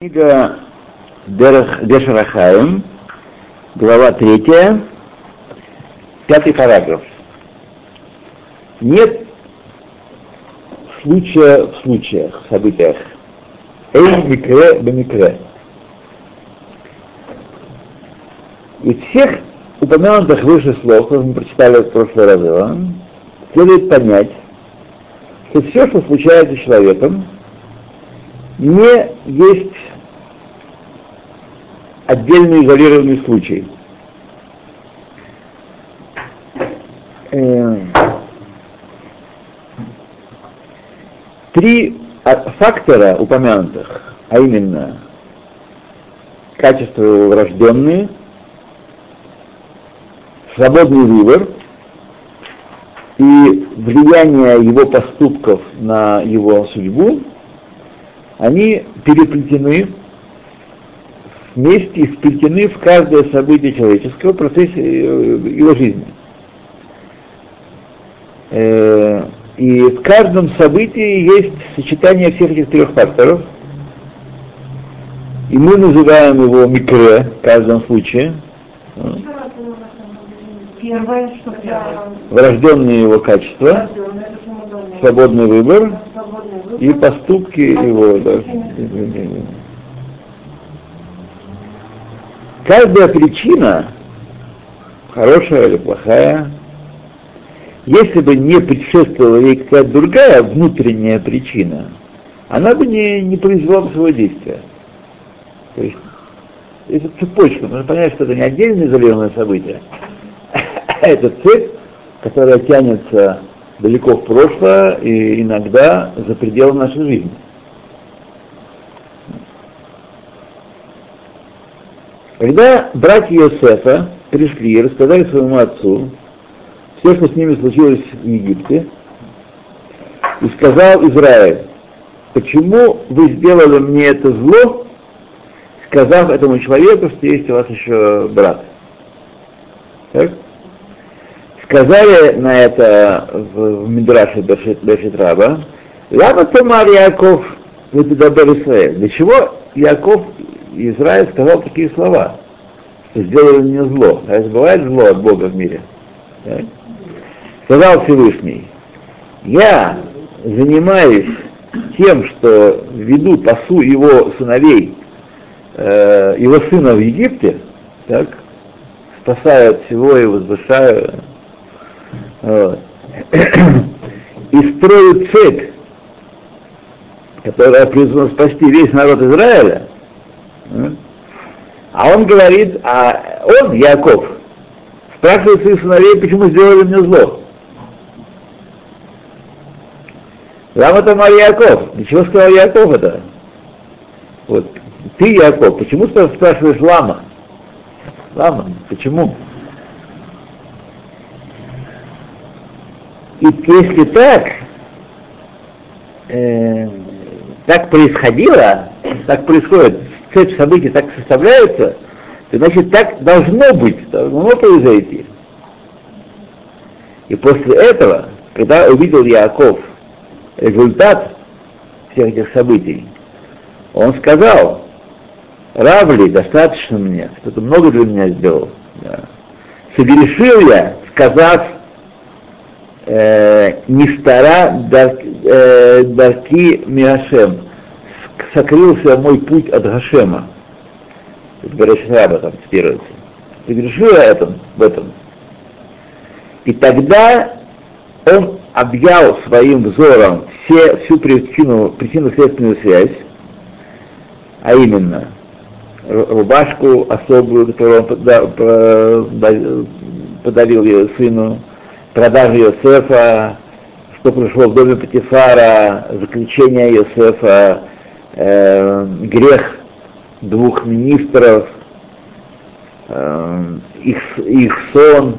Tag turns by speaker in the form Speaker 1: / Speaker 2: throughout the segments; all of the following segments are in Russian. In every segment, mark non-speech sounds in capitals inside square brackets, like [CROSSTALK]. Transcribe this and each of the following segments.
Speaker 1: Книга Дешарахаем, глава третья, пятый параграф. Нет случая в случаях, в событиях. Эй микре бемикре. Из всех упомянутых выше слов, которые мы прочитали в прошлый раз, следует понять, что все, что случается с человеком, не есть отдельный изолированный случай. Э, три фактора упомянутых, а именно качества его врожденные, свободный выбор и влияние его поступков на его судьбу, они переплетены вместе и сплетены в каждое событие человеческого в процессе э, его жизни. Э, и в каждом событии есть сочетание всех этих трех факторов. И мы называем его микре в каждом случае.
Speaker 2: Первое, что
Speaker 1: Врожденные его качества, свободный выбор и поступки его. Да. Каждая причина, хорошая или плохая, если бы не предшествовала ей какая-то другая внутренняя причина, она бы не, не произвела бы своего действия. То есть, это цепочка, нужно понять, что это не отдельное изолированное событие, а это цепь, которая тянется далеко в прошлое и иногда за пределы нашей жизни. Когда братья Иосифа пришли и рассказали своему отцу все, что с ними случилось в Египте, и сказал Израиль, почему вы сделали мне это зло, сказав этому человеку, что есть у вас еще брат. Так? Сказали на это в, в Мидраше Бешитраба, Лама Тамар Яков, вы Израиль. Для чего Яков Израиль сказал такие слова, что сделали мне зло. Это бывает зло от Бога в мире. Так? Сказал Всевышний, я занимаюсь тем, что веду пасу его сыновей, э, его сына в Египте, так, спасаю от всего и возвышаю, и строю цепь, которая призвана спасти весь народ Израиля, а он говорит, а он, Яков, спрашивает своих сыновей, почему сделали мне зло. Лама там Яков. Ничего сказал Яков это? Вот. Ты, Яков, почему спрашиваешь лама? Лама, почему? И если так, э, так происходило, так происходит, цепь событий так составляется, то значит так должно быть, должно произойти. И после этого, когда увидел Яков результат всех этих событий, он сказал, Равли, достаточно мне, что-то много для меня сделал. Да. Согрешил я, сказав, э, не стара э, дарки Миашем, сокрылся мой путь от Гашема. Это Берешит Раба там цитируется. Согрешил я этом, в этом. И тогда он объял своим взором все, всю причину, причинно-следственную связь, а именно рубашку особую, которую он подарил ее сыну, продажу Йосефа, что пришло в доме Патифара, заключение Йосефа, э, грех двух министров, э, их, их сон,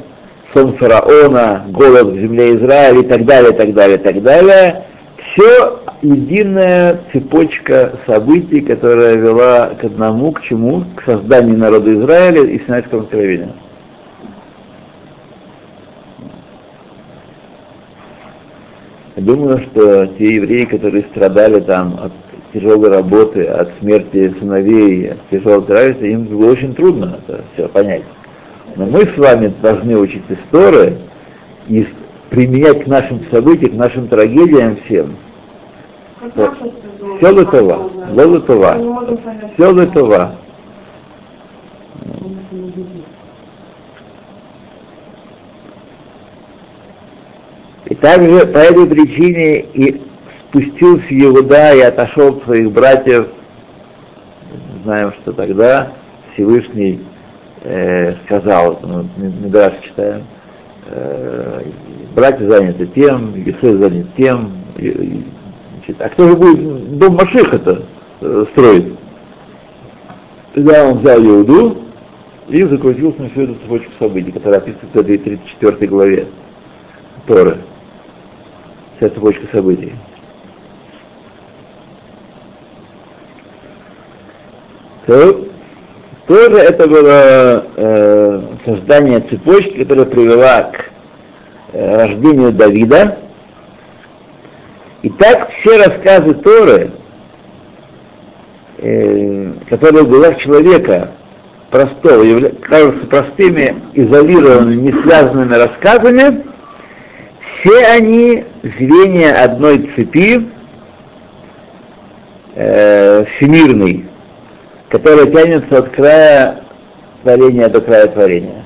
Speaker 1: сон фараона, голод в земле Израиля и так далее, так далее, так далее. Все единая цепочка событий, которая вела к одному, к чему? К созданию народа Израиля и Синайского откровения. Думаю, что те евреи, которые страдали там от тяжелой работы, от смерти сыновей, от тяжелого террориста, им было очень трудно это все понять. Но мы с вами должны учить истории и применять к нашим событиям, к нашим трагедиям всем. Все лытова, лытова, все лытова. И также по этой причине и спустился Иуда и отошел от своих братьев. Знаем, что тогда Всевышний э, сказал, ну, Мидраш читаем, э, братья заняты тем, Есой занят тем, и, значит, а кто же будет дом Машиха-то э, строить? Тогда он взял Иуду и закрутился на всю эту цепочку событий, которая описывается в этой 34 главе Торы. Вся цепочка событий. То, тоже это было э, создание цепочки, которая привела к э, рождению Давида. И так все рассказы Торы, э, которые в глазах человека простого, кажутся простыми, изолированными, не связанными рассказами, все они звенья одной цепи, э, всемирной, которая тянется от края творения до края творения.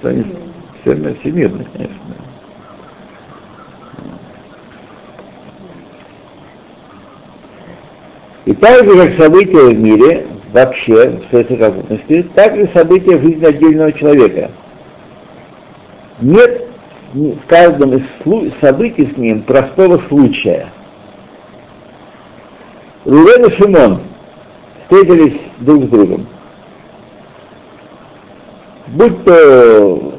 Speaker 1: Все всемирно, конечно. И так же, как события в мире, вообще, в своей совокупности, так и события в жизни отдельного человека. Нет в каждом из событий с ним простого случая – Рувен и Шимон встретились друг с другом. Будь то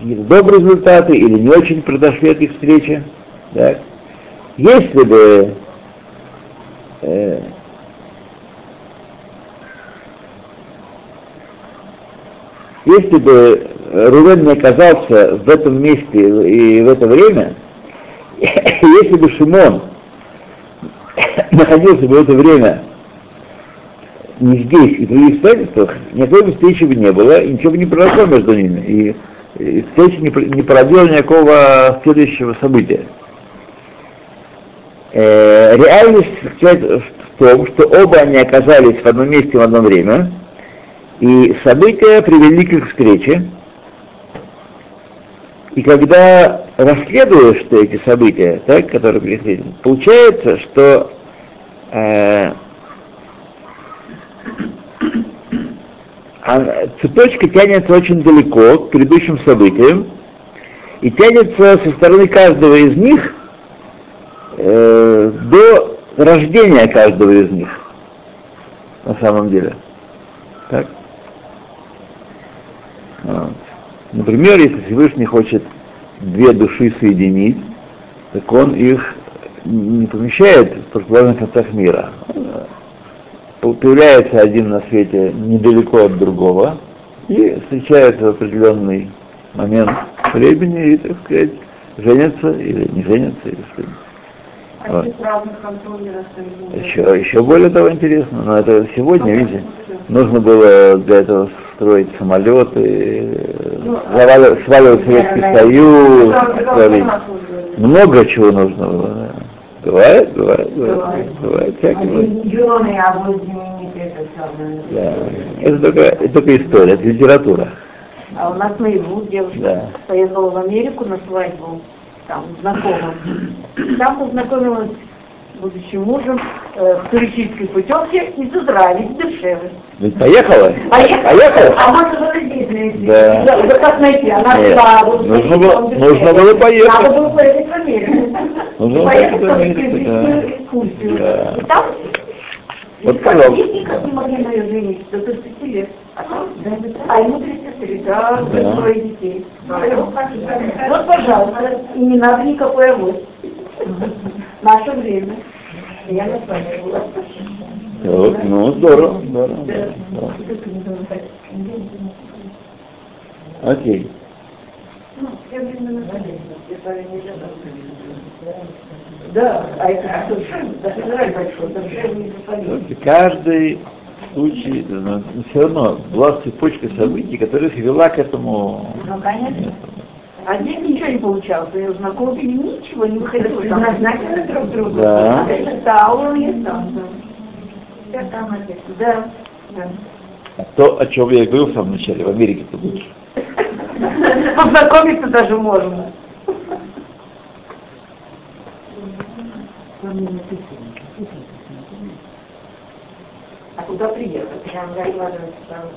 Speaker 1: добрые результаты или не очень произошли от их встречи, так, если бы э, если бы Рувен не оказался в этом месте и в это время, [LAUGHS] если бы Шимон [LAUGHS] находился бы в это время не здесь и в других обстоятельствах, никакой встречи бы не было, и ничего бы не произошло между ними, и, и встреча не, не породила никакого следующего события. Э, реальность в том, что оба они оказались в одном месте в одно время, и события привели к их встрече, и когда расследуешь что эти события, так, которые привели, получается, что э, а цепочка тянется очень далеко к предыдущим событиям и тянется со стороны каждого из них э, до рождения каждого из них на самом деле. Так? Вот. Например, если Всевышний хочет две души соединить, так он их не помещает в противоположных концах мира. Появляется один на свете недалеко от другого и встречается в определенный момент времени и, так сказать, женятся или не женятся, или что-нибудь. А вот. Еще, еще более того интересно, но это сегодня, видите, нужно было для этого строить самолеты, ну, сваливать Советский Союз, много чего нужно было. Да. Бывает, бывает, бывает, бывает,
Speaker 2: обоз это
Speaker 1: Да. Это только, это только история, это литература.
Speaker 2: А у нас наяву девушка да. поехала в Америку на свадьбу, там, знакомым. Там познакомилась будущим мужем э, в туристической путевке из Израиля, из Дешевы.
Speaker 1: Ведь поехала?
Speaker 2: Поехала. Поехала? А может было здесь. Да. да. Это как найти? Она
Speaker 1: Нет. шла. Нужно, было, нужно было поехать.
Speaker 2: Надо было поехать в Америку.
Speaker 1: Нужно было поехать в Америку, да.
Speaker 2: Да. И там
Speaker 1: вот, пожалуйста.
Speaker 2: никак не могли на ее женить, до 30 лет. А ему 33, да, да. двое детей. Вот, пожалуйста, и не надо никакой авось. Наше время. Я на была.
Speaker 1: Вот, ну, здорово, здорово. Да. Окей.
Speaker 2: Ну, да, а это совершенно, большой, совершенно не
Speaker 1: Каждый случай, но все равно была цепочка событий, которая привела к этому.
Speaker 2: Ну, конечно. А здесь ничего не получалось, и знакомые ничего не выходило. Там назначены друг другу.
Speaker 1: Да.
Speaker 2: Да, он и сам. Да, там опять. Да, да.
Speaker 1: То, о чем я и говорил в самом начале, в Америке-то лучше.
Speaker 2: Познакомиться [LAUGHS] даже можно. А куда приехать? Прям закладывать там.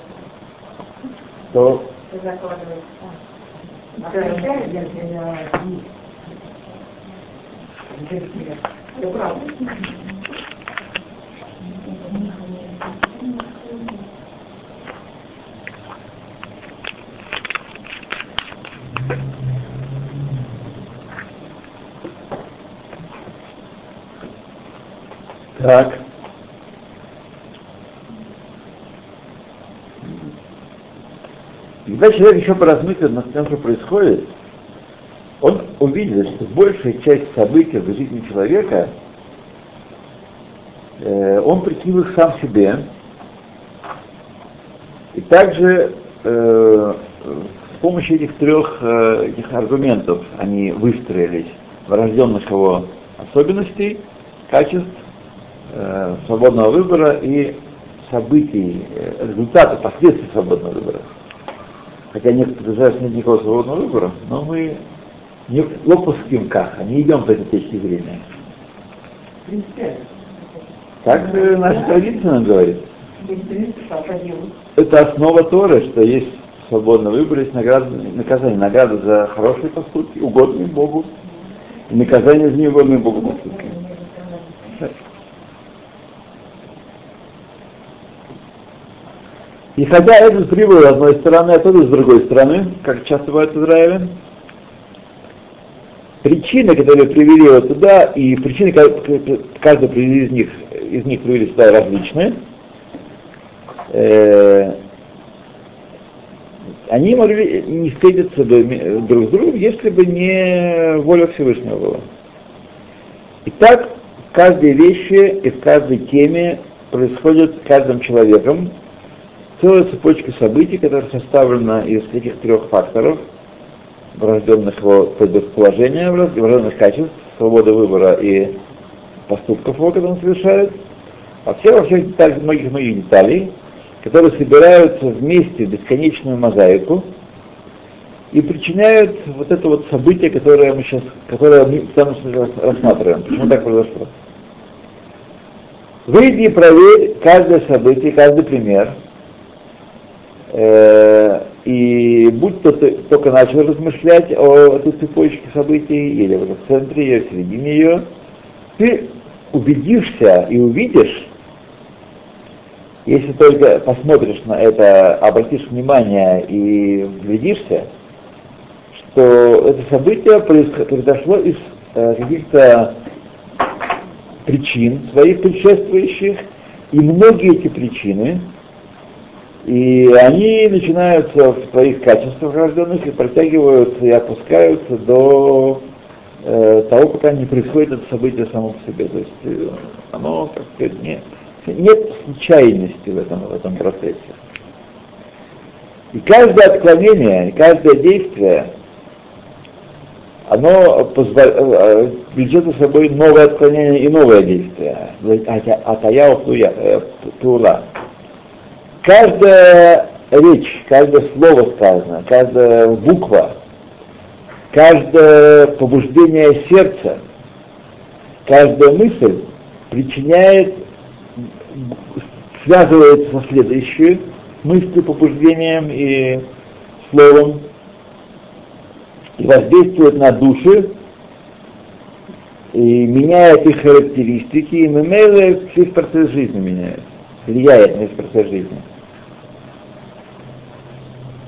Speaker 1: То
Speaker 2: Закладывать там. А если я... Правда.
Speaker 1: Так. Когда человек еще поразмыслит над тем, что происходит, он увидит, что большая часть событий в жизни человека, э, он прикинул их сам себе, и также э, с помощью этих трех э, этих аргументов они выстроились врожденных его особенностей, качеств, э, свободного выбора и событий, э, результаты, последствий свободного выбора. Хотя некоторые утверждают, нет никакого свободного выбора, но мы не лопуским как, не идем по этой точке зрения. Так наша традиция нам говорит. Это основа Торы, что есть свободный выбор, есть награда, наказание. Награда за хорошие поступки, угодные Богу, и наказание за неугодные Богу поступки. И хотя этот прибыл с одной стороны, а тот с другой стороны, как часто бывает в Израиле, причины, которые привели его туда, и причины, каждый из них, из них привели сюда различные, э, они могли не встретиться бы друг с другом, если бы не воля Всевышнего была. Итак, в каждой вещи и в каждой теме происходит каждым человеком целая цепочка событий, которая составлена из этих трех факторов, врожденных его предположения, врожденных качеств, свободы выбора и поступков его, которые он совершает, а все во всех деталях, многих-многих деталей, которые собираются вместе в бесконечную мозаику и причиняют вот это вот событие, которое мы сейчас, которое мы сейчас рассматриваем. Почему так произошло? Выйди и проверь каждое событие, каждый пример, и будь то ты только начал размышлять о этой цепочке событий, или в центре ее, в середине ее, ты убедишься и увидишь, если только посмотришь на это, обратишь внимание и вглядишься, что это событие произошло из э, каких-то причин своих предшествующих, и многие эти причины, и они начинаются в своих качествах рожденных и протягиваются и опускаются до э, того, пока не происходит это событие само по себе. То есть э, оно, как сказать, нет нет случайности в этом, в этом процессе. И каждое отклонение, каждое действие, оно э, влечет за собой новое отклонение и новое действие. Атая э, тула. Каждая речь, каждое слово сказано, каждая буква, каждое побуждение сердца, каждая мысль причиняет связывается со следующей мыслью, побуждением и словом, и воздействует на души, и меняет их характеристики, и мемейле весь процесс жизни меняет, влияет на весь процесс жизни.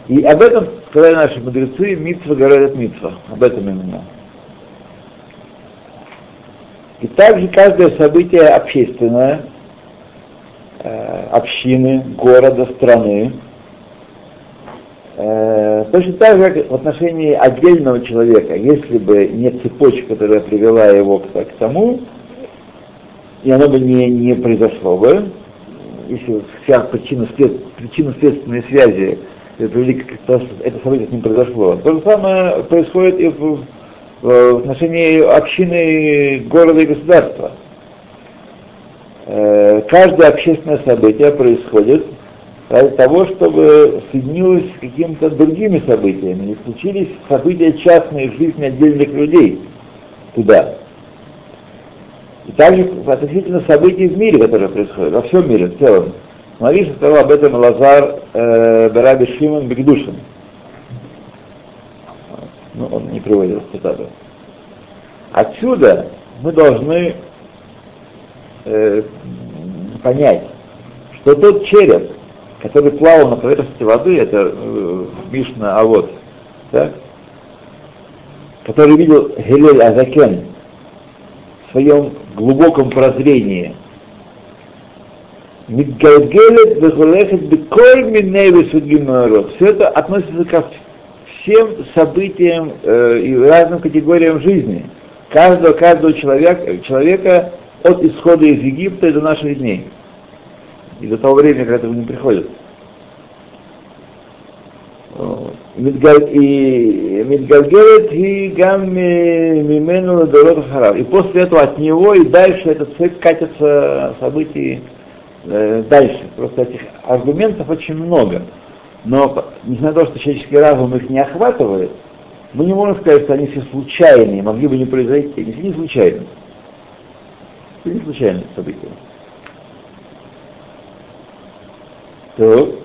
Speaker 1: И об этом сказали наши мудрецы, митва говорят митва, об этом именно. И также каждое событие общественное, э, общины, города, страны, Э, точно так же, как в отношении отдельного человека, если бы не цепочка, которая привела его к, к тому, и оно бы не, не произошло бы, если вся причина, след, причина следственной связи привели к тому, что это событие с ним произошло. То же самое происходит и в, в отношении общины города и государства. Э, каждое общественное событие происходит ради того, чтобы соединилось с какими-то другими событиями, не случились события частные в жизни отдельных людей туда. И также относительно событий в мире, которые происходят, во всем мире в целом. Смотри, сказал об этом Лазар э, Бараби Шимон Бегдушин. Ну, он не приводил цитату. Отсюда мы должны э, понять, что тот череп, который плавал на поверхности воды, это э, Мишна Авод, так? который видел Гелель Азакен в своем глубоком прозрении, Мидгалгелет вехулехет беколь миней Все это относится ко всем событиям э, и разным категориям жизни. Каждого, каждого человека, человека от исхода из Египта до наших дней и до того времени, когда это не приходит. И гам мимену дорот харав. И после этого от него и дальше этот цепь катятся события э, дальше. Просто этих аргументов очень много. Но несмотря на то, что человеческий разум их не охватывает, мы не можем сказать, что они все случайные, могли бы не произойти. Они все не случайные. Все не случайные события. То.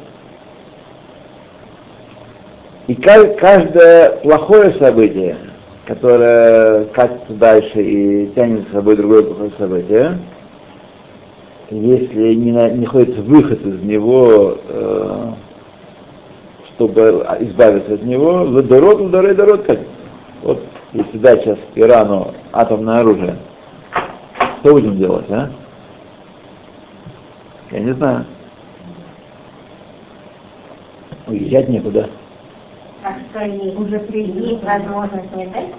Speaker 1: И каждое плохое событие, которое катится дальше и тянет за собой другое плохое событие, если не, не находится выход из него, э, чтобы избавиться от него, ладород, ладород, ладород как. Вот если дать сейчас Ирану атомное оружие, что будем делать, а? Я не знаю. Уезжать некуда.
Speaker 2: Так что они уже приняли возможность не дать?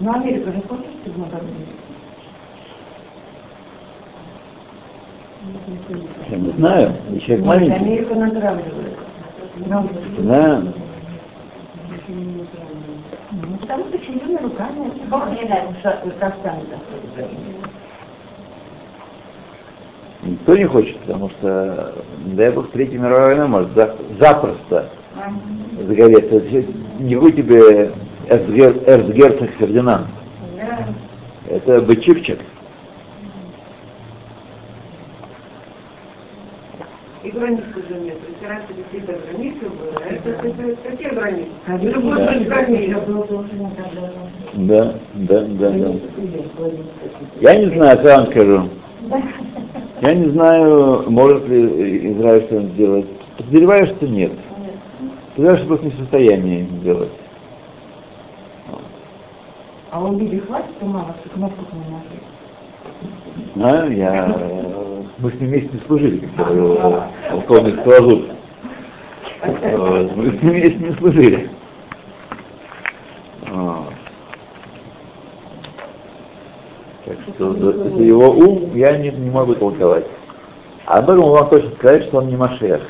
Speaker 2: Ну, Америка же хочет
Speaker 1: Я не знаю, еще маленький.
Speaker 2: Америка натравливает.
Speaker 1: Да.
Speaker 2: Ну, потому что чужими руками, Бог не дай, что Казахстан
Speaker 1: Никто не хочет, потому что, не дай бог, Третья мировая война может запросто загореться. Не тебе эрцгерцог Фердинанд. Это бычивчик.
Speaker 2: И границы же нет. Если раньше какие-то границы были, а это какие границы?
Speaker 1: Да, да, да, да. Я не знаю, что вам скажу. Я не знаю, может ли Израиль что-нибудь сделать. Подозреваю, что нет. Подозреваю, что просто не в состоянии сделать.
Speaker 2: А он виде хватит ума, что кнопку не нажать?
Speaker 1: Знаю, я... Мы с ним вместе служили, как говорил полковник Скалозуб. Мы с ним вместе служили. Так что это его ум я не, не могу толковать. А об этом вам точно сказать, что он не Машех.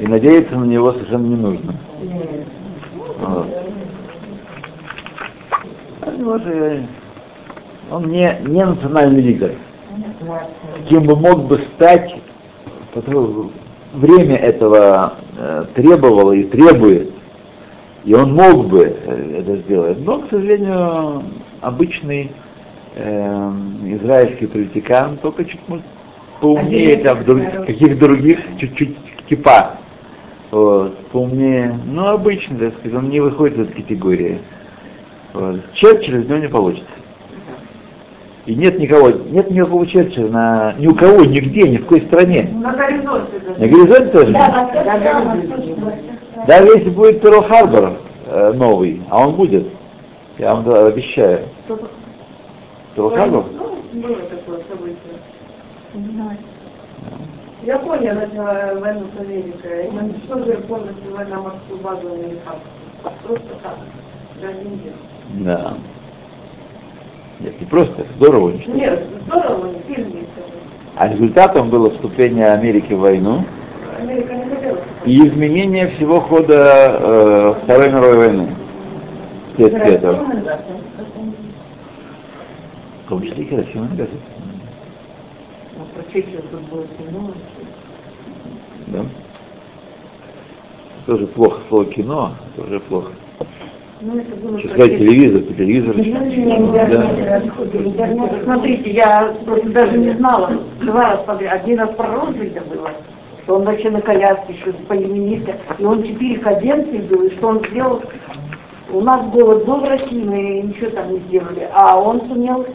Speaker 1: И надеяться на него совершенно не нужно. Вот. Он не, не национальный лидер. Кем бы мог бы стать, время этого э, требовало и требует, и он мог бы э, это сделать. Но, к сожалению, обычный э, израильский политикан, только чуть поумнее там, друг, каких других, чуть-чуть кипа. Вот, поумнее, ну, обычно, так сказать, он не выходит из этой категории. Вот. Черчилль из него не получится. И нет никого, нет никакого Черчилля на, ни у кого, нигде, ни в какой стране.
Speaker 2: На горизонте.
Speaker 1: На горизонте тоже? Да, да, Даже если будет Перл Харбор э, новый, а он будет, я вам обещаю. Выхаживал?
Speaker 2: Ну, было такое событие. Не знаю. Япония начала войну с Америкой, и уничтожили полностью военно-морскую базу американцев. Просто так, за один день.
Speaker 1: Да. Нет, не просто, здорово уничтожили.
Speaker 2: Нет, здорово, не сильно
Speaker 1: А результатом было вступление Америки в войну
Speaker 2: Америка не хотела.
Speaker 1: и изменение всего хода э, Второй мировой войны. Вследствие этого. В том числе и Хиросима Нагасаки. Да? Тоже плохо слово кино, это уже плохо.
Speaker 2: Ну, это было про
Speaker 1: сказать телевизор, телевизор.
Speaker 2: Да. Смотрите, я просто даже не знала, два раза подряд. Один раз про Рузвельта было, что он вообще на коляске, что по-именинке, и он четыре каденции был, и что он сделал, у нас голод был в России, мы ничего там не сделали, а он сумел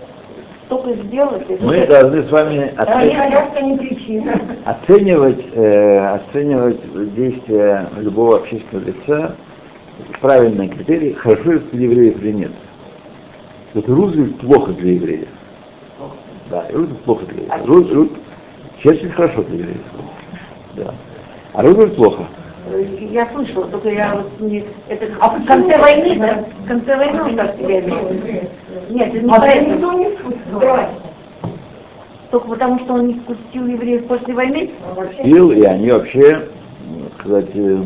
Speaker 2: столько сделать. Это.
Speaker 1: Мы
Speaker 2: же-
Speaker 1: должны с вами оценивать, оценивать, э, оценивать действия любого общественного лица, правильные критерии, хорошо ли для евреев или нет. Вот Рузвельт плохо для евреев. Да, Рузвельт плохо для евреев. Ру- Ру- Черчилль хорошо для евреев. Да. А Рузвельт плохо.
Speaker 2: Я слышала, только я вот не... Это а в конце войны, да? В конце войны он так себя вел. Нет, это не поэтому. не Только потому, что он не впустил евреев после войны?
Speaker 1: Пил, и они вообще, м, сказать, э,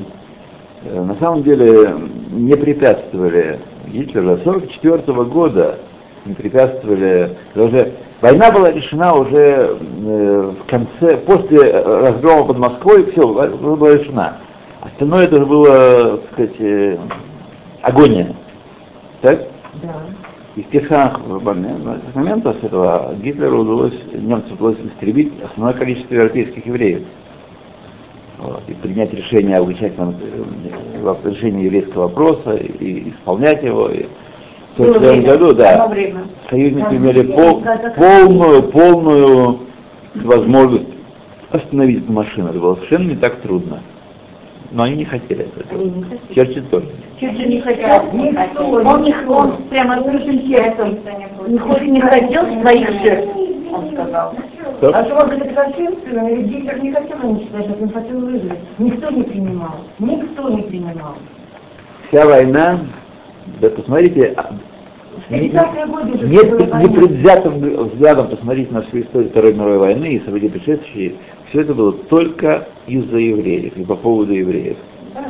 Speaker 1: на самом деле не препятствовали Гитлеру с 44 года, не препятствовали, уже война была решена уже э, в конце, после э, разгрома под Москвой, все, была решена. Остальное это было, так сказать, э, агония. Так?
Speaker 2: Да.
Speaker 1: И с тех самых моментов, с момента с этого Гитлеру удалось, немцам удалось истребить основное количество европейских евреев. И принять решение об окончательном э, в решении еврейского вопроса, и, исполнять его. И в
Speaker 2: Было
Speaker 1: 1942
Speaker 2: время,
Speaker 1: году,
Speaker 2: одно
Speaker 1: да, союзники имели пол- полную, полную возможность остановить эту машину. Это было совершенно не так трудно. Но они не хотели этого.
Speaker 2: Они не хотели.
Speaker 1: Черчилль тоже.
Speaker 2: Черчилль не хотел, он, не, он прямо открытым хоть не хотел своих жертв, он сказал.
Speaker 1: Да?
Speaker 2: А что он говорит кощунственно, ведь Гитлер не хотел уничтожать, он хотел выжить. Никто не принимал, никто не принимал.
Speaker 1: Вся война, да посмотрите, а,
Speaker 2: 50-е годы
Speaker 1: нет непредвзятым взглядом посмотреть на всю историю Второй мировой войны и события предшествующие, все это было только из-за евреев и по поводу евреев.
Speaker 2: Да.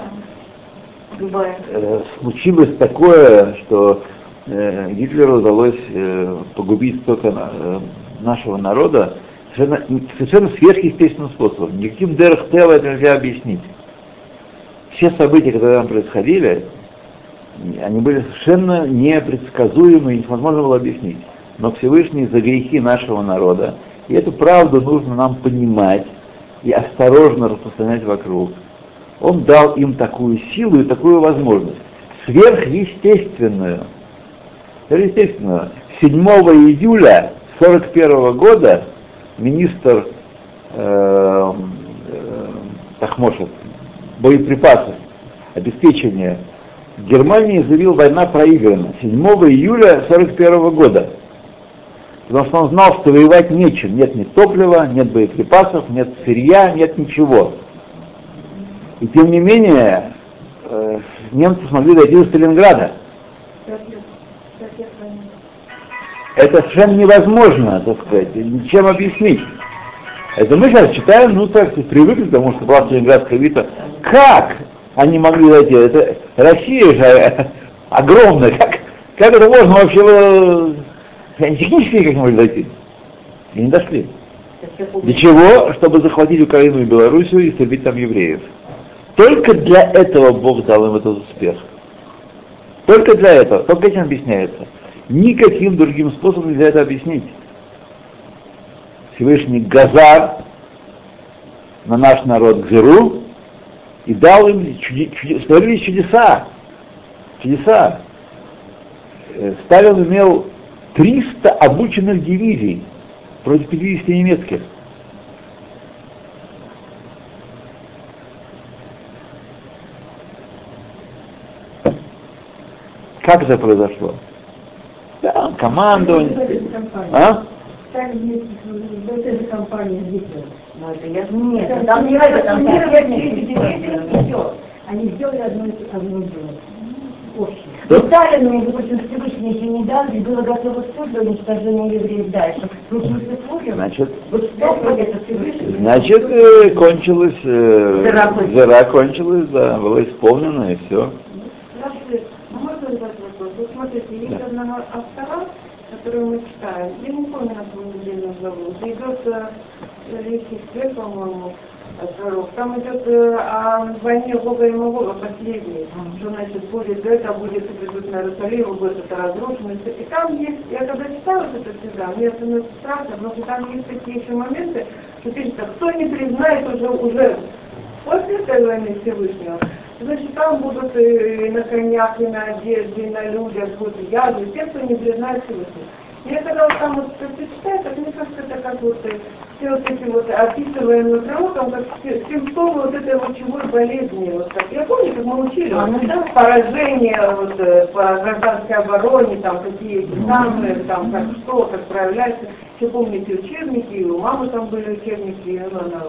Speaker 1: Э, случилось такое, что э, Гитлеру удалось э, погубить столько на- нашего народа совершенно, совершенно сверхъестественным способом. Никаким ДРХТЛ это нельзя объяснить. Все события, которые там происходили, они были совершенно непредсказуемы и невозможно было объяснить. Но Всевышний за грехи нашего народа, и эту правду нужно нам понимать и осторожно распространять вокруг. Он дал им такую силу и такую возможность, сверхъестественную. Сверхъестественную. 7 июля 1941 года министр э, э, Тахмошев боеприпасов, обеспечения Германии заявил, война проиграна 7 июля 1941 года. Потому что он знал, что воевать нечем. Нет ни топлива, нет боеприпасов, нет сырья, нет ничего. И тем не менее, э, немцы смогли дойти до Сталинграда. Это совершенно невозможно, так сказать, ничем объяснить. Это мы сейчас читаем, ну так привыкли, потому что была Сталинградская битва. Как они могли дойти? Это Россия же [LAUGHS] огромная. Как, как это можно вообще э, технически никак не могли дойти? И не дошли. Для чего? Чтобы захватить Украину и Белоруссию и истребить там евреев. Только для этого Бог дал им этот успех. Только для этого. Только этим объясняется. Никаким другим способом нельзя это объяснить. Всевышний Газар на наш народ Гзеру и дал им, чуди, чуди, творились чудеса. Чудеса. Э, Сталин имел 300 обученных дивизий против 50 немецких. Как это произошло? Да, командование. А?
Speaker 2: этой компанией Гитлера. Ну это я нет, там не это, там все. Они сделали одно одно дело. Общее. Сталину, между прочим, Всевышний еще не дал, и было готово все для уничтожения евреев дальше. Ну,
Speaker 1: Значит,
Speaker 2: вот что это Всевышний?
Speaker 1: Значит, э, кончилось, э, зара кончилась, да, было исполнено и все.
Speaker 2: Можно задать вопрос? Вот смотрите, есть одного автора, которую мы читаем, я не помню, на самом деле зовут, идет речь из по-моему, пророк. Там идет э, о войне Бога и Бога последней, что значит будет это, будет придут на Иерусалим, будет это разрушено. И там есть, я когда читала это всегда, мне становится страшно, потому что там есть такие еще моменты, что пишется, кто не признает уже, уже? После этой войны Всевышнего, значит там будут и на конях, и на одежде, и на людях будут яды, те, кто не признает Всевышнего. Я когда вот там вот это читаю, так мне кажется, это как вот все вот эти вот описываемые пророком, как симптомы вот этой лучевой болезни. Вот как. Я помню, как мы учили, а, ну, да. поражение вот, э, по гражданской обороне, там какие эти самые, там как что, как проявляется. Еще помните учебники, у мамы там были учебники, ну, она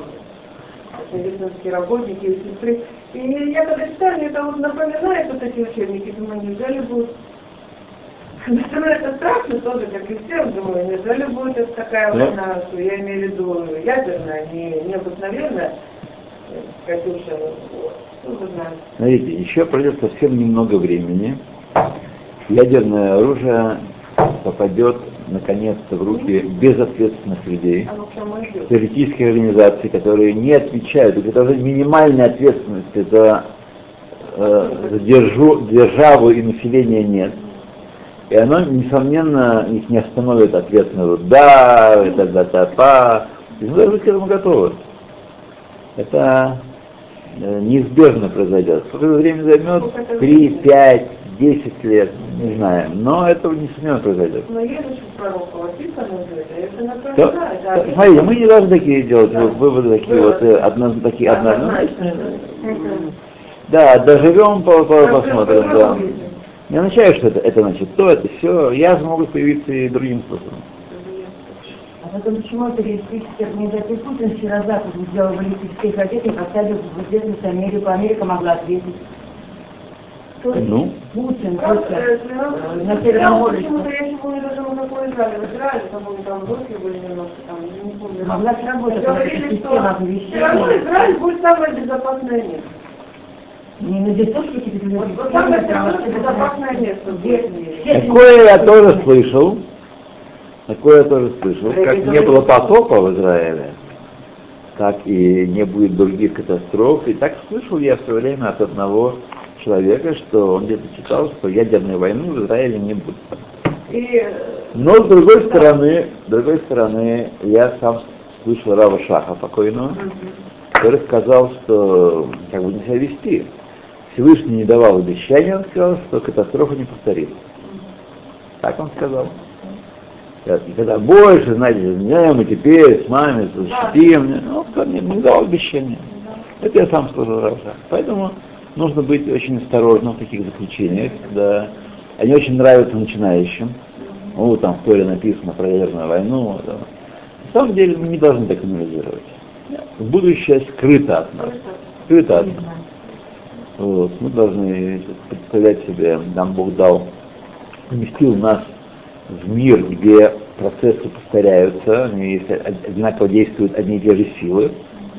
Speaker 2: медицинские работники и сестры. И я когда читаю, это вот напоминает вот эти учебники, думаю, неужели будут становится страшно тоже, как и всем, думаю, неужели будет это такая война, что я имею в виду ядерная, не, не обыкновенная, Катюша, ну, вы знаете.
Speaker 1: Смотрите, еще пройдет совсем немного времени, ядерное оружие попадет наконец-то в руки безответственных людей, террористических организаций, которые не отвечают, это уже минимальной ответственности за, э, держу, державу и население нет. И оно, несомненно, их не остановит ответного «да», и так далее, па. И мы должны к этому готовы. Это э, неизбежно произойдет. Сколько время займет? Три, пять, десять лет, не знаю. Но этого несомненно произойдет.
Speaker 2: Но есть же пророков описано это
Speaker 1: напоминает. Да, смотрите, мы не должны такие делать да. выводы такие вот, э, одно, такие однозначные. Да, доживем, по, по, посмотрим, да. Не означает, что это, это значит то, это все. Язвы могут появиться и другим способом.
Speaker 2: А потом почему это террористические организации Путин вчера Запад сделал баллистические ракеты и поставил в известность Америку. Америка могла ответить.
Speaker 1: Ну?
Speaker 2: Путин просто э, на Северном море. Почему-то я помню даже какой Израиль. В Израиле, по-моему, там русские были немножко, там, не помню. Могла сработать эта система оповещения. Все равно Израиль будет самое безопасное место. Не на десятки Вот самое безопасное место.
Speaker 1: Такое я тоже слышал. Такое я тоже слышал. Как не было потопа в Израиле, так и не будет других катастроф. И так слышал я в свое время от одного человека, что он где-то читал, что ядерной войны в Израиле не будет. Но с другой стороны, с другой стороны, я сам слышал Рава Шаха покойного, который сказал, что как бы нельзя вести. Всевышний не давал обещания, он сказал, что катастрофа не повторится. Так он сказал. И когда больше, знаете, не, мы теперь с вами защитим, ну, он не, не давал обещания. Это я сам сказал Равша. Поэтому нужно быть очень осторожным в таких заключениях, когда они очень нравятся начинающим. Ну, там в Торе написано про ядерную войну. Да. На самом деле мы не должны так анализировать. Будущее скрыто от нас. Скрыто от нас. Вот. Мы должны представлять себе, нам Бог дал, поместил нас в мир, где процессы повторяются, они одинаково действуют одни и те же силы,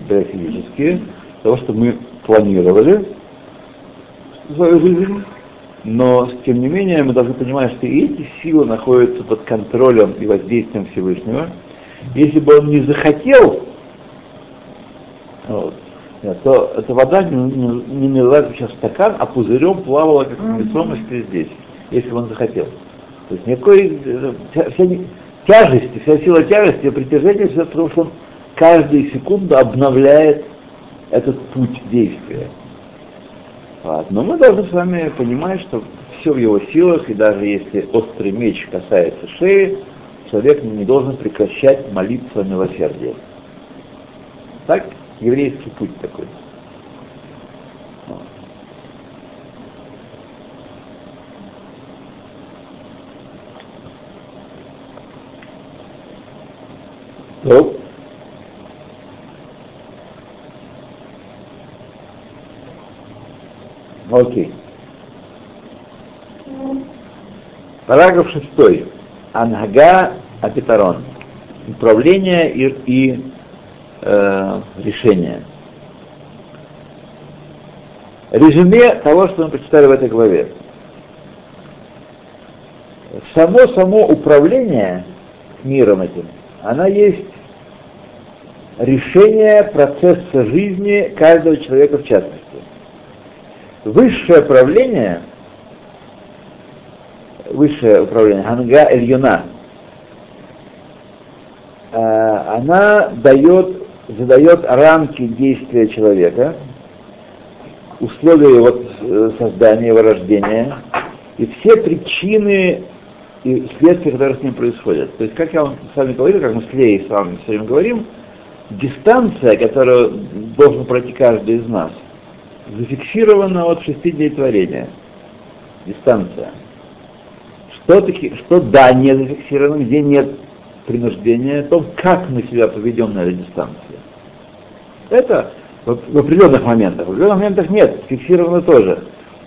Speaker 1: да, физические, того, что мы планировали свою жизнь, но тем не менее мы должны понимать, что и эти силы находятся под контролем и воздействием Всевышнего. Если бы он не захотел, вот, то эта вода не, не, не налилась сейчас в стакан, а пузырем плавала как невесомости здесь, если бы он захотел. То есть никакой э, вся, вся тяжести, вся сила тяжести и притяжения все потому, что он каждую секунду обновляет этот путь действия. Вот. Но мы должны с вами понимать, что все в его силах, и даже если острый меч касается шеи, человек не должен прекращать молиться о милосердии. Так еврейский путь такой. Вот. Окей. Параграф шестой. Ангага Апитарон. Управление и, и э, решение. Резюме того, что мы прочитали в этой главе. Само-само управление миром этим, она есть решение процесса жизни каждого человека в частности. Высшее управление, высшее управление, Анга Эльюна, э, она дает, задает рамки действия человека, условия его э, создания, его рождения, и все причины и следствия, которые с ним происходят. То есть, как я вам с вами говорил, как мы с Леей с вами все время говорим, дистанция, которую должен пройти каждый из нас, зафиксирована от шести дней творения. Дистанция. Что, таки, что да, не зафиксировано, где нет принуждения, о том, как мы себя поведем на этой дистанции. Это в, определенных моментах. В определенных моментах нет, фиксировано тоже.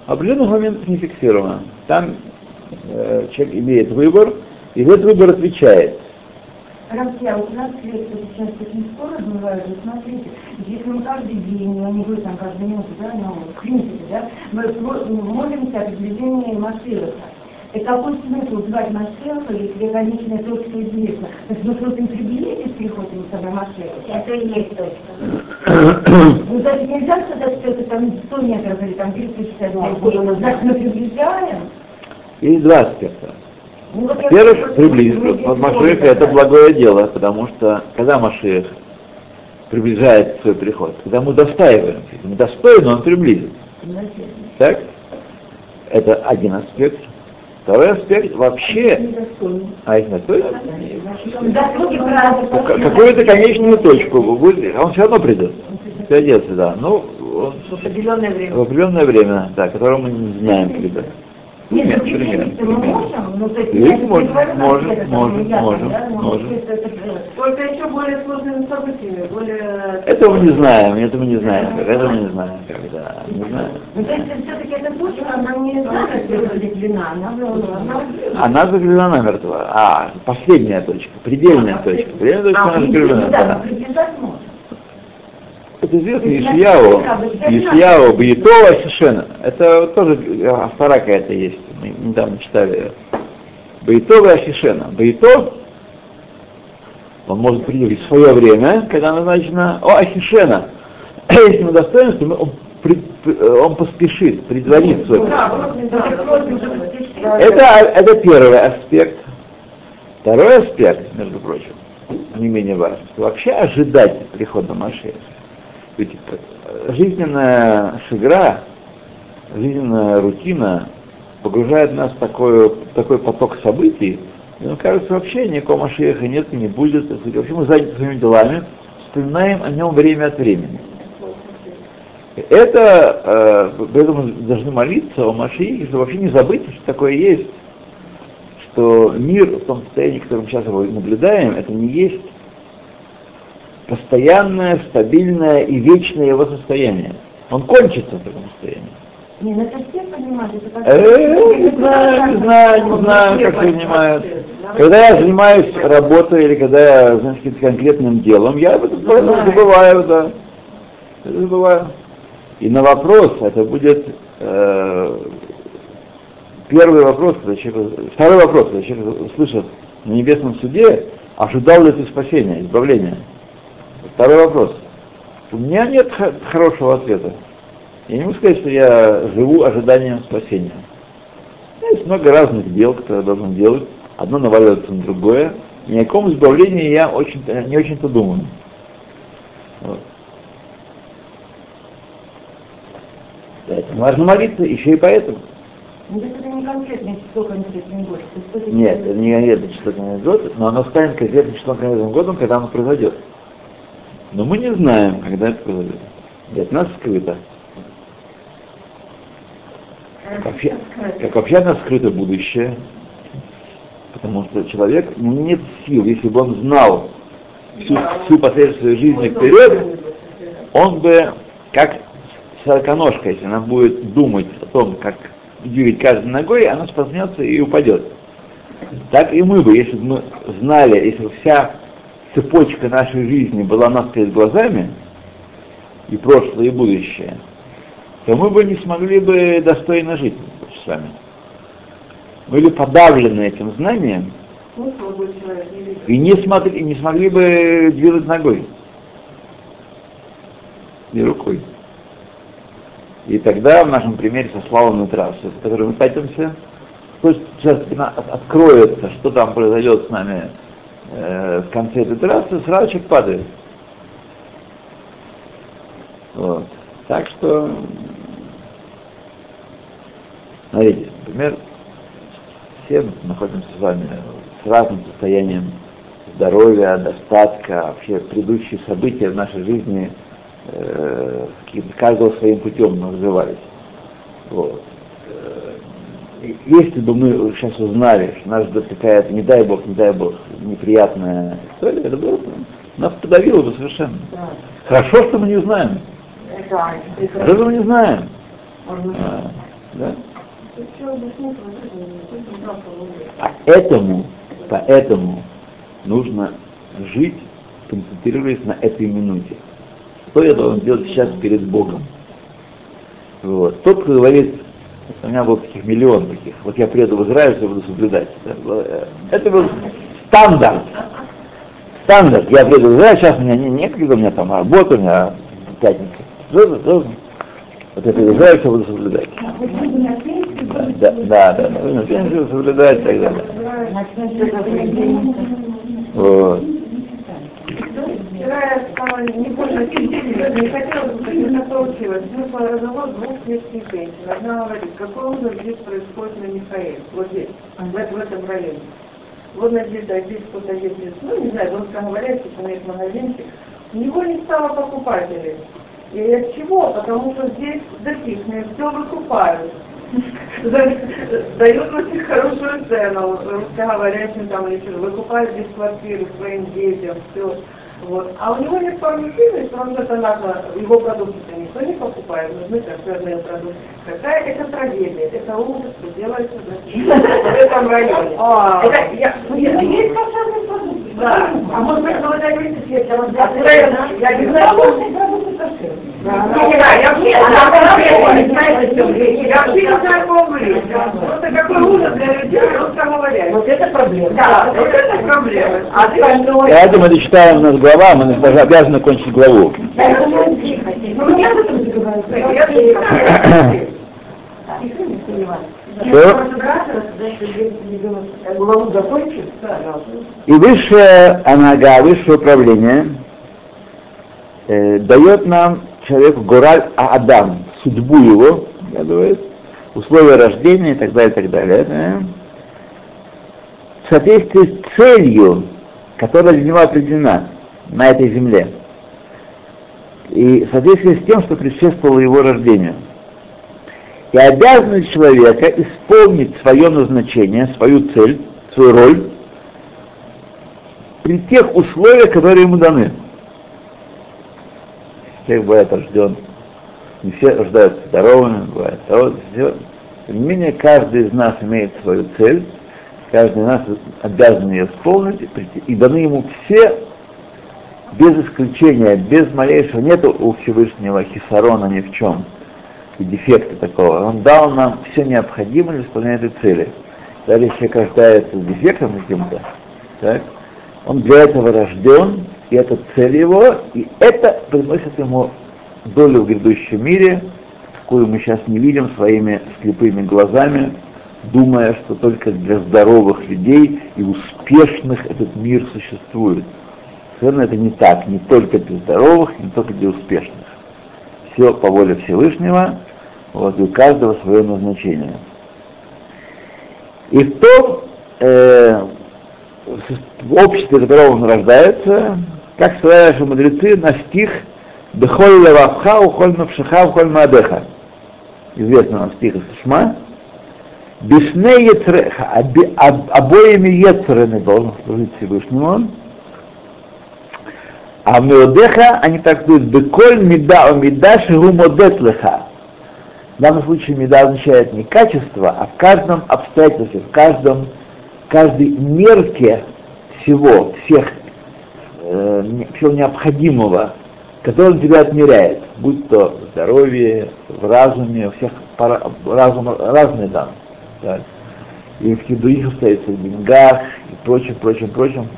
Speaker 1: В определенных моментах не фиксировано. Там э, человек имеет выбор, и этот выбор отвечает.
Speaker 2: Друзья, у нас лекции сейчас очень скоро бывают, вот смотрите, если мы каждый день, ну не будет там каждую минуту, да, но в принципе, да, мы молимся о приближении Машиаха. И какой смысл звать Машеха, если конечная точка известна? То есть мы просто приблизились приходим с собой Машеха. Это и есть точка. [COUGHS] Ну, значит, нельзя сказать, что это там 100 метров или там 360 метров. Значит, мы приближаем.
Speaker 1: Есть два аспекта. Во-первых, приблизиться. Машех это благое дело, потому что когда Машех приближает свой приход, когда мы достаиваем, если мы достойны, он приблизит. Так? Это один аспект. Второй аспект вообще, а если какую-то конечную точку, он все равно придет. Придет сюда. Ну, он, в определенное время. В определенное время, да, которое мы не знаем когда. Нет, то есть можем, можем, можем, можем, можем. Только еще более сложными событиями, более... Этого мы не знаем, этого мы не знаем, этого мы не знаем, когда, не знаем. Ну, то есть все-таки эта точка, она не закреплена, она Она закреплена намертво, а последняя точка, предельная точка, предельная точка, она закреплена. Да, но это известно Ишьяу, Ишьяу, Бьетова, совершенно. Это тоже автора какая-то есть, мы недавно читали. Баитова и Ашишена. Баитов, он может прийти в свое время, когда назначено, о, Ахишена. [CLEARS THROAT] Если мы достоинство, мы, он, при, он поспешит, предварит свой. Это, это первый аспект. Второй аспект, между прочим, не менее важный, вообще ожидать прихода Машеха. Ведь э, жизненная шигра, жизненная рутина погружает нас в такой, такой поток событий, и нам кажется, вообще никакого Машеха нет не будет. Вообще мы заняты своими делами, вспоминаем о нем время от времени. Это, э, поэтому должны молиться о Машиихе, чтобы вообще не забыть, что такое есть. Что мир в том состоянии, в котором сейчас его наблюдаем, это не есть постоянное, стабильное и вечное его состояние. Он кончится в таком состоянии. Не, ну это все понимают, это как... Э, не знаю, не знаю, не знаю, как понимают. Когда я занимаюсь работой или когда я занимаюсь каким-то конкретным делом, я об этом забываю, да. Забываю. И на вопрос, это будет э, первый вопрос, когда человек, второй вопрос, когда человек услышит на небесном суде, ожидал ли ты спасения, избавления. Второй вопрос. У меня нет хорошего ответа. Я не могу сказать, что я живу ожиданием спасения. Есть много разных дел, которые я должен делать. Одно наваливается на другое. Ни о каком избавлении я очень, не очень-то думаю. Вот. Важно молиться еще и поэтому.
Speaker 2: Ну, это не конкретное число конкретный год.
Speaker 1: Нет, это не конкретное число конкретный год, но оно станет конкретным числом конкретным годом, когда оно произойдет. Но мы не знаем, когда это произойдет. И от нас скрыто. Как вообще, как вообще от нас скрыто будущее, потому что человек, ну, нет сил, если бы он знал, всю, всю последующую жизнь вперед, он бы, как сороконожка, если она будет думать о том, как двигать каждой ногой, она споткнется и упадет. Так и мы бы, если бы мы знали, если бы вся цепочка нашей жизни была у нас перед глазами, и прошлое, и будущее, то мы бы не смогли бы достойно жить с вами. Мы были подавлены этим знанием, и не, смотри, не смогли бы двигать ногой и рукой. И тогда в нашем примере со славной трассы, в которой мы катимся, пусть сейчас откроется, что там произойдет с нами э, в конце этой трассы, сразу человек падает. Вот. Так что, смотрите, например, все находимся с вами с разным состоянием здоровья, достатка, вообще предыдущие события в нашей жизни э, каждого своим путем мы развивались. Вот. Э, если бы мы сейчас узнали, что нас ждет какая-то, не дай бог, не дай бог, неприятная история, это было бы, нас подавило бы совершенно. Да. Хорошо, что мы не узнаем. Да, Хорошо, что мы не знаем. А, да? Поэтому, поэтому нужно жить, концентрируясь на этой минуте. Что я должен делать сейчас перед Богом? Вот. Тот, кто говорит, у меня был таких миллион таких, вот я приеду в Израиль, я буду соблюдать. Это был стандарт. Стандарт. Я приеду в Израиль, сейчас у меня не, некогда, у меня там работа, у меня пятница. Должен, должен. Вот я приезжаю, все буду соблюдать. Да, да, да, да. Вы пенсию соблюдать и так далее. Вот.
Speaker 2: Вчера я стала не больно не хотела бы, как получилось. Смысл разговор двух светских женщин. Одна говорит, какой ужас здесь происходит на Михаил, вот здесь, в, в этом районе. Вот на здесь, кто-то есть, ну, не знаю, он говорят, что есть магазинчик. У него не стало покупателей. И от чего? Потому что здесь достигные все выкупают. Дают очень хорошую цену русскоговорящим там или выкупают здесь квартиры своим детям, все. Вот. А у него нет потому что это надо, его продукты никто не покупает, нужны консервные продукты. Какая это трагедия, это ужас, что делается в этом районе. [LAUGHS] А. Это, я, есть консервные продукты. Да. А может быть, вы говорите, я не знаю, знаю, я вообще, она знаете, я вообще не знаю. Просто какой ужас для людей русскоговорящих. Вот это проблема. Да, вот это проблема. А остальное...
Speaker 1: Поэтому мы читаем у нас глава, мы даже обязаны кончить главу.
Speaker 2: Да, это не тихо. Ну, я об этом.
Speaker 1: Что? И высшая анага, высшее управление э, дает нам человеку Гораль Адам, судьбу его, говорит, условия рождения и так далее, и так далее. Да? В соответствии с целью, которая для него определена на этой земле. И в соответствии с тем, что предшествовало его рождению. И обязанность человека исполнить свое назначение, свою цель, свою роль при тех условиях, которые ему даны человек бывает рожден, не все рождаются здоровыми, бывает все. Тем не менее, каждый из нас имеет свою цель, каждый из нас обязан ее исполнить, и даны ему все, без исключения, без малейшего, нету у Всевышнего хисарона ни в чем, и дефекта такого. Он дал нам все необходимое для исполнения этой цели. Даже если рождается с дефектом каким-то, так, он для этого рожден, и это цель его, и это приносит ему долю в грядущем мире, какую мы сейчас не видим своими слепыми глазами, думая, что только для здоровых людей и успешных этот мир существует. Совершенно это не так, не только для здоровых, не только для успешных. Все по воле Всевышнего, вот, и у каждого свое назначение. И в том, э, в обществе, в котором он рождается, как сказали наши мудрецы, на стих «Бехоль левавха, ухоль навшиха, ухоль маадеха». Известный нам стих из Шма. Бишне яцреха, обоими яцерами должен служить Всевышнему. А меодеха они трактуют беколь мида о мида шигу модет леха. В данном случае меда означает не качество, а в каждом обстоятельстве, в каждом, каждой мерке всего, всех, э, всего необходимого, который он тебя отмеряет, будь то в здоровье, в разуме, у всех разум, разные там. Так. И в других обстоятельствах, в деньгах и прочем, прочем, прочем.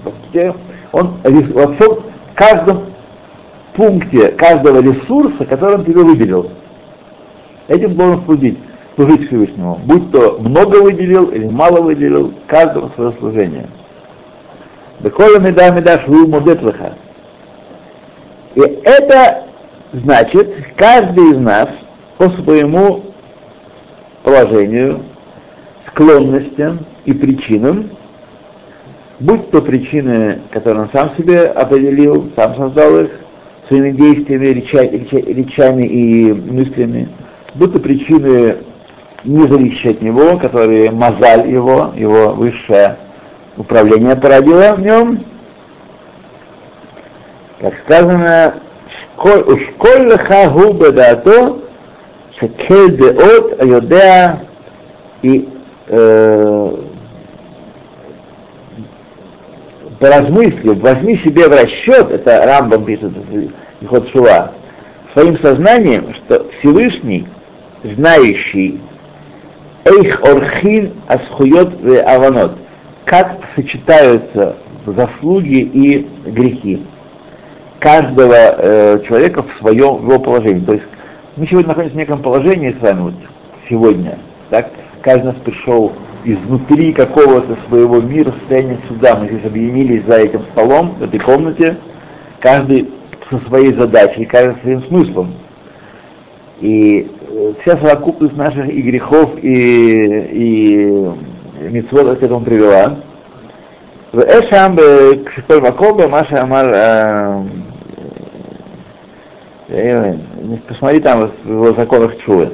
Speaker 1: Он во всем, каждом пункте каждого ресурса, который он тебе выделил. Этим должен служить, служить Всевышнему. Будь то много выделил или мало выделил, каждому свое служение. Бекола меда меда шву модет И это значит, каждый из нас по своему положению, склонностям и причинам, будь то причины, которые он сам себе определил, сам создал их, своими действиями, речами и мыслями, будь то причины, не зависящие от него, которые мозаль его, его высшее управление породило в нем, как сказано, ушколь леха гу бедато, шекель деот айодеа и э, поразмыслив, возьми себе в расчет, это Рамбам пишет, Ихот Шува, своим сознанием, что Всевышний знающий Эйх Орхин Асхует Аванот, как сочетаются заслуги и грехи каждого э, человека в своем его положении. То есть мы сегодня находимся в неком положении с вами вот сегодня, так? Каждый нас пришел изнутри какого-то своего мира, состояния сюда. Мы здесь объединились за этим столом, в этой комнате, каждый со своей задачей, каждый своим смыслом. И э, вся совокупность наших и грехов, и, и митцвот к этому привела. В Эшам Кшиколь Макобе Маша Амар посмотри там в его законах Чувы.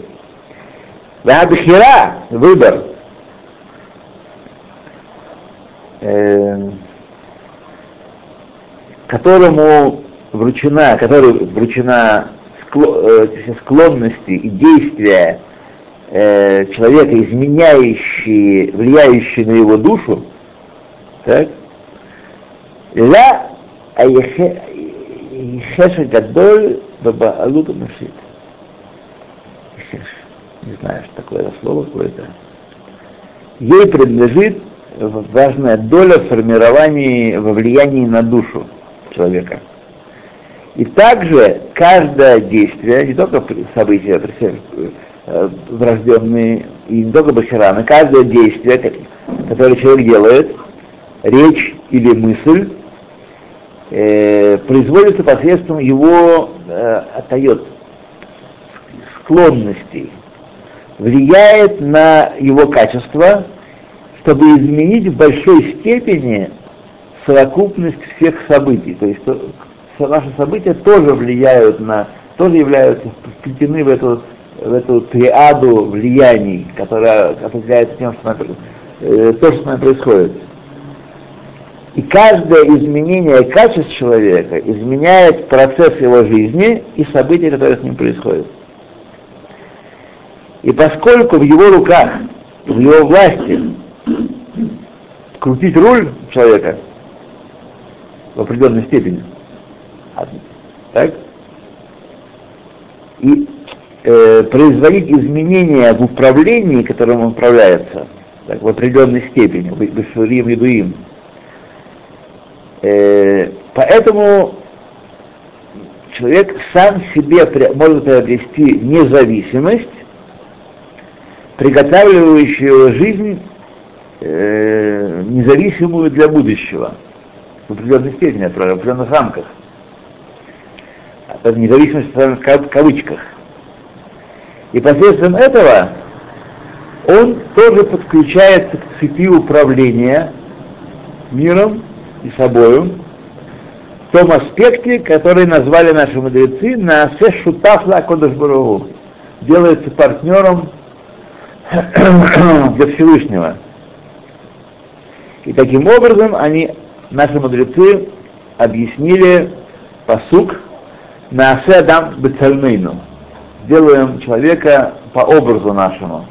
Speaker 1: Вабхира, выбор, которому вручена, который вручена склонности и действия э, человека, изменяющие, влияющие на его душу, так, ла ехеша гадоль бабаалута машит. Не знаю, что такое это слово какое-то. Ей принадлежит важная доля в формировании, во влиянии на душу человека. И также каждое действие, не только события э, врожденные, и не только бахираны, каждое действие, которое человек делает, речь или мысль, э, производится посредством его э, отает склонностей, влияет на его качество, чтобы изменить в большой степени совокупность всех событий. То есть наши события тоже влияют на, тоже являются вплетены в эту, в эту триаду влияний, которая определяется тем, что э, то, что с нами происходит. И каждое изменение качеств человека изменяет процесс его жизни и события, которые с ним происходят. И поскольку в его руках, в его власти крутить руль человека в определенной степени, так? И э, производить изменения в управлении, которым он управляется, так, в определенной степени, Бешурим и Дуим. Э, поэтому человек сам себе может приобрести независимость, приготавливающую жизнь э, независимую для будущего в определенной степени, в определенных рамках независимость в кавычках. И посредством этого он тоже подключается к цепи управления миром и собою в том аспекте, который назвали наши мудрецы на Сешутафла Кодашбурову, делается партнером [CLEARS THROAT] для Всевышнего. И таким образом они, наши мудрецы, объяснили посук на Адам Бецальмейну. Делаем человека по образу нашему.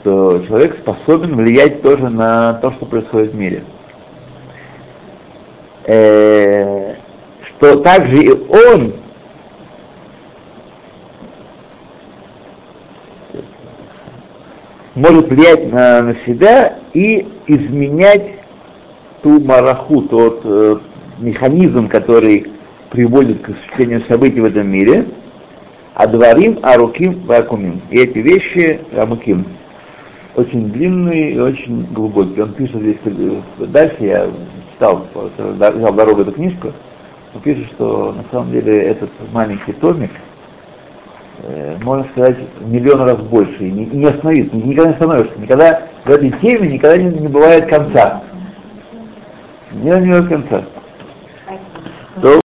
Speaker 1: Что человек способен влиять тоже на то, что происходит в мире. Э, что также и он может влиять на, на себя и изменять ту мараху, тот э, механизм, который приводит к осуществлению событий в этом мире, а дворим, а руким, вакумим. И эти вещи, рамуким, очень длинные и очень глубокие. Он пишет здесь, дальше я читал, взял дорогу эту книжку, он пишет, что на самом деле этот маленький томик, э, можно сказать, миллион раз больше, и не, не остановиться, никогда не остановишься, никогда в этой теме никогда не, не бывает конца. Никогда не бывает конца.